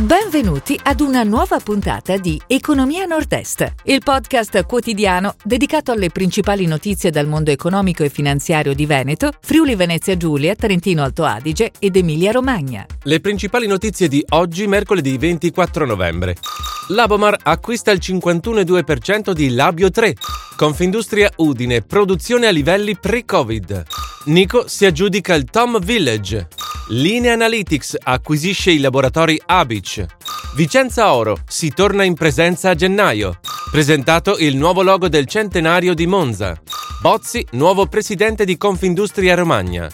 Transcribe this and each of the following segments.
Benvenuti ad una nuova puntata di Economia Nord-Est, il podcast quotidiano dedicato alle principali notizie dal mondo economico e finanziario di Veneto, Friuli Venezia Giulia, Trentino Alto Adige ed Emilia Romagna. Le principali notizie di oggi, mercoledì 24 novembre. Labomar acquista il 51,2% di Labio 3. Confindustria Udine, produzione a livelli pre-Covid. Nico si aggiudica il Tom Village. Linea Analytics acquisisce i laboratori Abic. Vicenza Oro si torna in presenza a gennaio. Presentato il nuovo logo del centenario di Monza. Bozzi, nuovo presidente di Confindustria Romagna.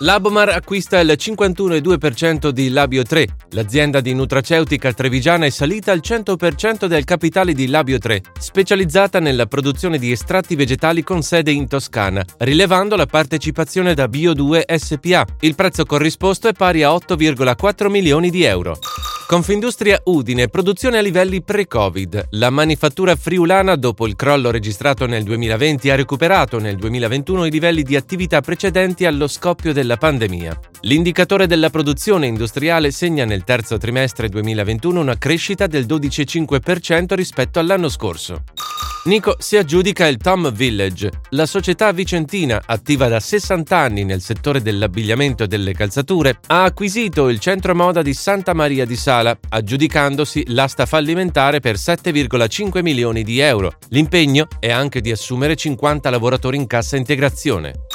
Labomar acquista il 51,2% di Labio 3. L'azienda di nutraceutica trevigiana è salita al 100% del capitale di Labio 3, specializzata nella produzione di estratti vegetali con sede in Toscana, rilevando la partecipazione da Bio2 SPA. Il prezzo corrisposto è pari a 8,4 milioni di euro. Confindustria Udine, produzione a livelli pre-Covid. La manifattura friulana, dopo il crollo registrato nel 2020, ha recuperato nel 2021 i livelli di attività precedenti allo scoppio della pandemia. L'indicatore della produzione industriale segna nel terzo trimestre 2021 una crescita del 12,5% rispetto all'anno scorso. Nico si aggiudica il Tom Village, la società vicentina attiva da 60 anni nel settore dell'abbigliamento e delle calzature, ha acquisito il centro moda di Santa Maria di Sala, aggiudicandosi l'asta fallimentare per 7,5 milioni di euro. L'impegno è anche di assumere 50 lavoratori in cassa integrazione.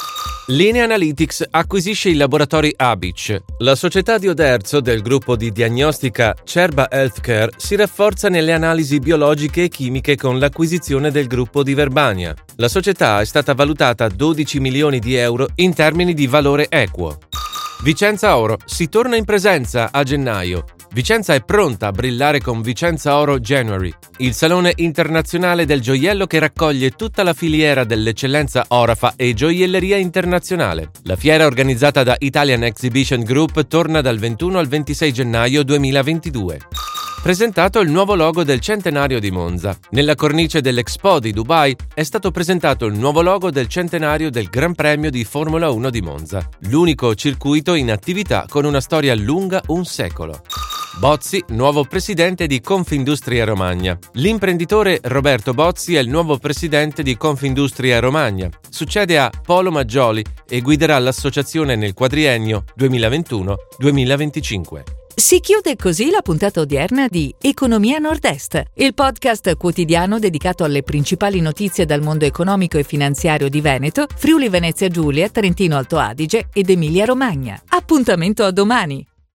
Linea Analytics acquisisce i laboratori Abic. La società di Oderzo del gruppo di diagnostica Cerba Healthcare si rafforza nelle analisi biologiche e chimiche con l'acquisizione del gruppo di Verbania. La società è stata valutata a 12 milioni di euro in termini di valore equo. Vicenza Oro si torna in presenza a gennaio. Vicenza è pronta a brillare con Vicenza Oro January, il salone internazionale del gioiello che raccoglie tutta la filiera dell'eccellenza orafa e gioielleria internazionale. La fiera organizzata da Italian Exhibition Group torna dal 21 al 26 gennaio 2022 presentato il nuovo logo del centenario di Monza. Nella cornice dell'Expo di Dubai è stato presentato il nuovo logo del centenario del Gran Premio di Formula 1 di Monza, l'unico circuito in attività con una storia lunga un secolo. Bozzi, nuovo presidente di Confindustria Romagna. L'imprenditore Roberto Bozzi è il nuovo presidente di Confindustria Romagna. Succede a Polo Maggioli e guiderà l'associazione nel quadriennio 2021-2025. Si chiude così la puntata odierna di Economia Nord-Est, il podcast quotidiano dedicato alle principali notizie dal mondo economico e finanziario di Veneto, Friuli Venezia Giulia, Trentino Alto Adige ed Emilia Romagna. Appuntamento a domani!